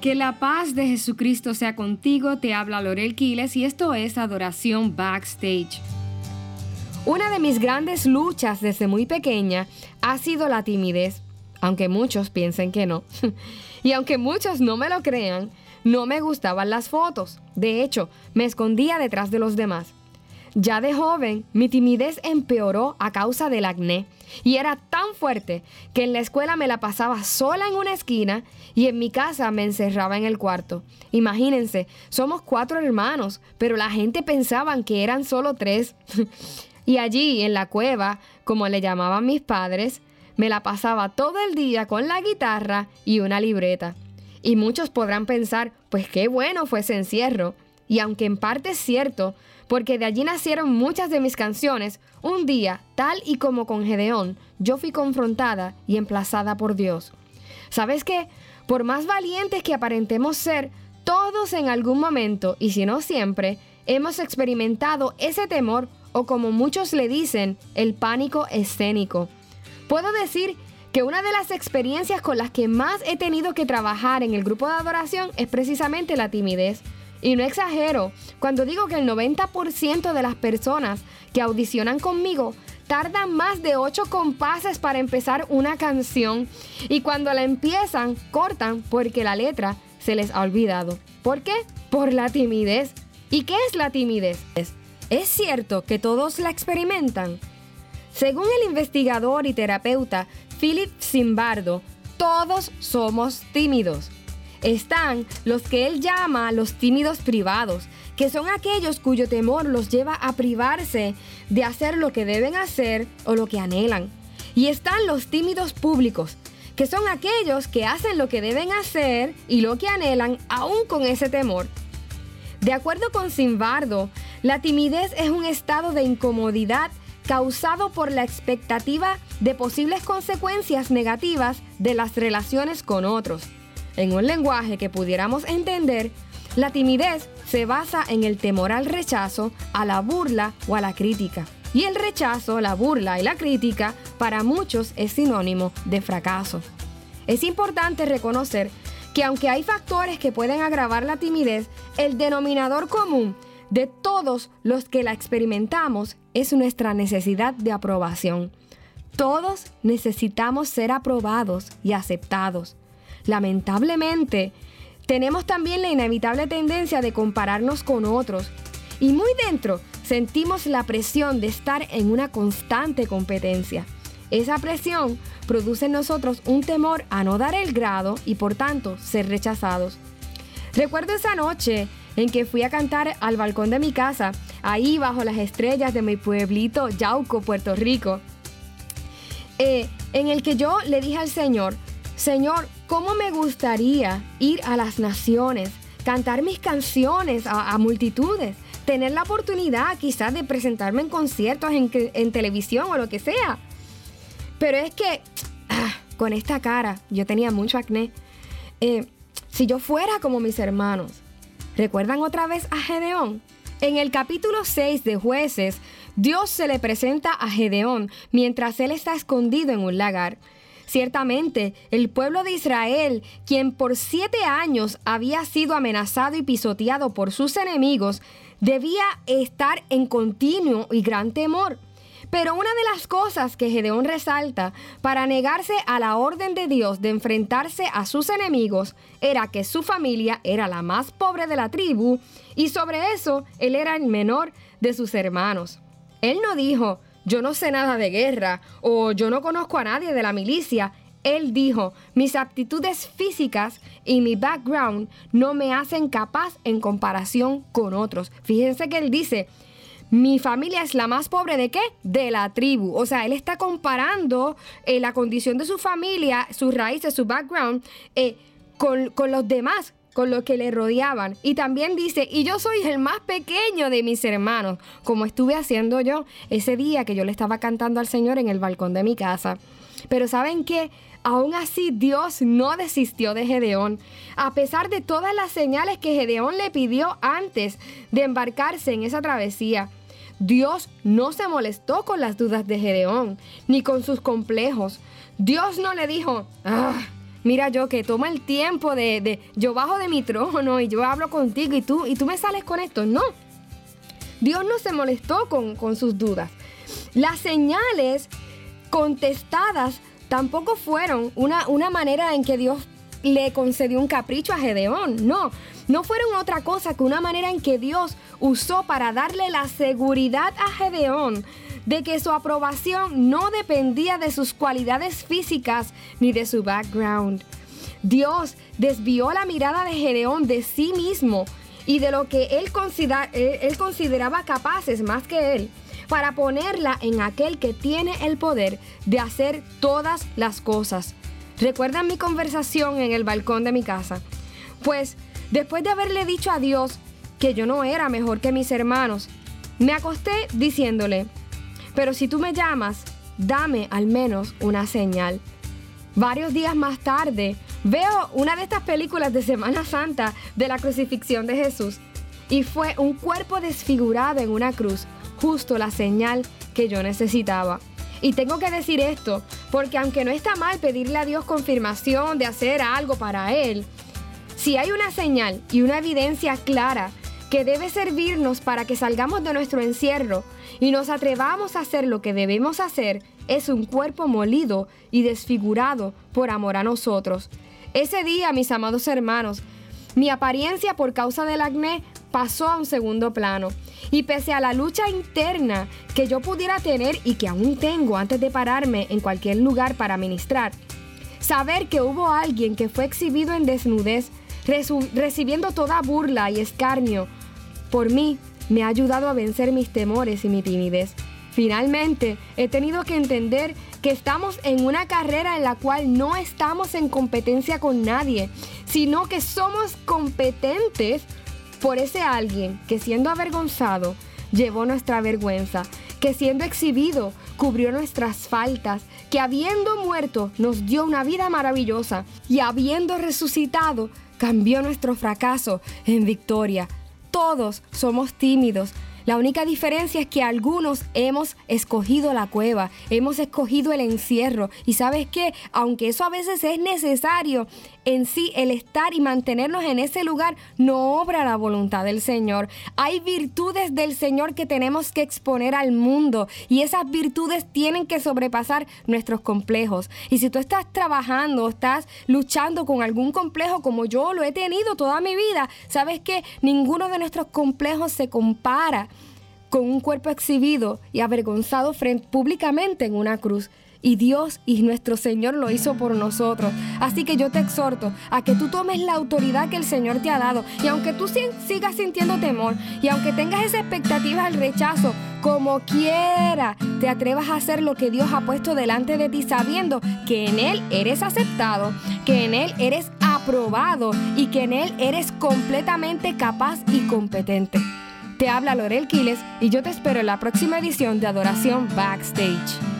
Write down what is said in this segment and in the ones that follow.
Que la paz de Jesucristo sea contigo, te habla Lorel Quiles y esto es Adoración Backstage. Una de mis grandes luchas desde muy pequeña ha sido la timidez, aunque muchos piensen que no. y aunque muchos no me lo crean, no me gustaban las fotos. De hecho, me escondía detrás de los demás. Ya de joven, mi timidez empeoró a causa del acné y era tan fuerte que en la escuela me la pasaba sola en una esquina y en mi casa me encerraba en el cuarto. Imagínense, somos cuatro hermanos, pero la gente pensaba que eran solo tres. y allí, en la cueva, como le llamaban mis padres, me la pasaba todo el día con la guitarra y una libreta. Y muchos podrán pensar, pues qué bueno fue ese encierro. Y aunque en parte es cierto, porque de allí nacieron muchas de mis canciones, un día, tal y como con Gedeón, yo fui confrontada y emplazada por Dios. ¿Sabes qué? Por más valientes que aparentemos ser, todos en algún momento, y si no siempre, hemos experimentado ese temor o como muchos le dicen, el pánico escénico. Puedo decir que una de las experiencias con las que más he tenido que trabajar en el grupo de adoración es precisamente la timidez. Y no exagero cuando digo que el 90% de las personas que audicionan conmigo tardan más de 8 compases para empezar una canción y cuando la empiezan cortan porque la letra se les ha olvidado. ¿Por qué? Por la timidez. ¿Y qué es la timidez? ¿Es cierto que todos la experimentan? Según el investigador y terapeuta Philip Zimbardo, todos somos tímidos están los que él llama los tímidos privados, que son aquellos cuyo temor los lleva a privarse de hacer lo que deben hacer o lo que anhelan. Y están los tímidos públicos, que son aquellos que hacen lo que deben hacer y lo que anhelan aún con ese temor. De acuerdo con Simbardo, la timidez es un estado de incomodidad causado por la expectativa de posibles consecuencias negativas de las relaciones con otros. En un lenguaje que pudiéramos entender, la timidez se basa en el temor al rechazo, a la burla o a la crítica. Y el rechazo, la burla y la crítica para muchos es sinónimo de fracaso. Es importante reconocer que aunque hay factores que pueden agravar la timidez, el denominador común de todos los que la experimentamos es nuestra necesidad de aprobación. Todos necesitamos ser aprobados y aceptados. Lamentablemente, tenemos también la inevitable tendencia de compararnos con otros y muy dentro sentimos la presión de estar en una constante competencia. Esa presión produce en nosotros un temor a no dar el grado y por tanto ser rechazados. Recuerdo esa noche en que fui a cantar al balcón de mi casa, ahí bajo las estrellas de mi pueblito Yauco, Puerto Rico, eh, en el que yo le dije al Señor, Señor, ¿cómo me gustaría ir a las naciones, cantar mis canciones a, multitudes, tener la oportunidad quizás de presentarme en conciertos, en, televisión o lo que sea? Pero es que ah, con esta cara, yo tenía mucho acné. Eh, si yo fuera como mis hermanos, ¿recuerdan otra vez a Gedeón? En el capítulo 6 de jueces, Dios se le presenta a Gedeón mientras él está escondido en un lagar. Ciertamente, el pueblo de Israel, quien por siete años había sido amenazado y pisoteado por sus enemigos, debía estar en continuo y gran temor. Pero una de las cosas que Gedeón resalta para negarse a la orden de Dios de enfrentarse a sus enemigos era que su familia era la más pobre de la tribu y sobre eso él era el menor de sus hermanos. Él no dijo, yo no sé nada de guerra o yo no conozco a nadie de la milicia. Él dijo, mis aptitudes físicas y mi background no me hacen capaz en comparación con otros. Fíjense que él dice, mi familia es la más pobre de qué? De la tribu. O sea, él está comparando eh, la condición de su familia, sus raíces, su background, eh, con, con los demás con los que le rodeaban. Y también dice, y yo soy el más pequeño de mis hermanos, como estuve haciendo yo ese día que yo le estaba cantando al Señor en el balcón de mi casa. Pero ¿saben qué? Aún así Dios no desistió de Gedeón, a pesar de todas las señales que Gedeón le pidió antes de embarcarse en esa travesía. Dios no se molestó con las dudas de Gedeón, ni con sus complejos. Dios no le dijo, ah, mira yo que toma el tiempo de, de, yo bajo de mi trono y yo hablo contigo y tú, y tú me sales con esto. No. Dios no se molestó con, con sus dudas. Las señales contestadas tampoco fueron una, una manera en que Dios le concedió un capricho a Gedeón. No, no fueron otra cosa que una manera en que Dios usó para darle la seguridad a Gedeón de que su aprobación no dependía de sus cualidades físicas ni de su background. Dios desvió la mirada de Gedeón de sí mismo y de lo que él, él consideraba capaces más que él para ponerla en aquel que tiene el poder de hacer todas las cosas. ¿Recuerdan mi conversación en el balcón de mi casa? Pues después de haberle dicho a Dios que yo no era mejor que mis hermanos, me acosté diciéndole, pero si tú me llamas, dame al menos una señal. Varios días más tarde, veo una de estas películas de Semana Santa de la crucifixión de Jesús y fue un cuerpo desfigurado en una cruz justo la señal que yo necesitaba. Y tengo que decir esto, porque aunque no está mal pedirle a Dios confirmación de hacer algo para Él, si hay una señal y una evidencia clara que debe servirnos para que salgamos de nuestro encierro y nos atrevamos a hacer lo que debemos hacer, es un cuerpo molido y desfigurado por amor a nosotros. Ese día, mis amados hermanos, mi apariencia por causa del acné pasó a un segundo plano. Y pese a la lucha interna que yo pudiera tener y que aún tengo antes de pararme en cualquier lugar para ministrar, saber que hubo alguien que fue exhibido en desnudez, recibiendo toda burla y escarnio, por mí me ha ayudado a vencer mis temores y mi timidez. Finalmente, he tenido que entender que estamos en una carrera en la cual no estamos en competencia con nadie, sino que somos competentes por ese alguien que siendo avergonzado llevó nuestra vergüenza, que siendo exhibido cubrió nuestras faltas, que habiendo muerto nos dio una vida maravillosa y habiendo resucitado cambió nuestro fracaso en victoria. Todos somos tímidos, la única diferencia es que algunos hemos escogido la cueva, hemos escogido el encierro. Y sabes que, aunque eso a veces es necesario, en sí el estar y mantenernos en ese lugar no obra la voluntad del Señor. Hay virtudes del Señor que tenemos que exponer al mundo y esas virtudes tienen que sobrepasar nuestros complejos. Y si tú estás trabajando, estás luchando con algún complejo como yo lo he tenido toda mi vida, sabes que ninguno de nuestros complejos se compara con un cuerpo exhibido y avergonzado frente, públicamente en una cruz. Y Dios y nuestro Señor lo hizo por nosotros. Así que yo te exhorto a que tú tomes la autoridad que el Señor te ha dado. Y aunque tú sigas sintiendo temor y aunque tengas esa expectativa del rechazo, como quiera, te atrevas a hacer lo que Dios ha puesto delante de ti sabiendo que en Él eres aceptado, que en Él eres aprobado y que en Él eres completamente capaz y competente. Te habla Lorel Quiles y yo te espero en la próxima edición de Adoración Backstage.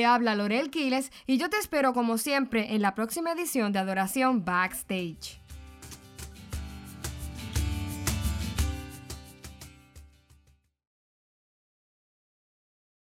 Habla Lorel Quiles y yo te espero como siempre en la próxima edición de Adoración Backstage.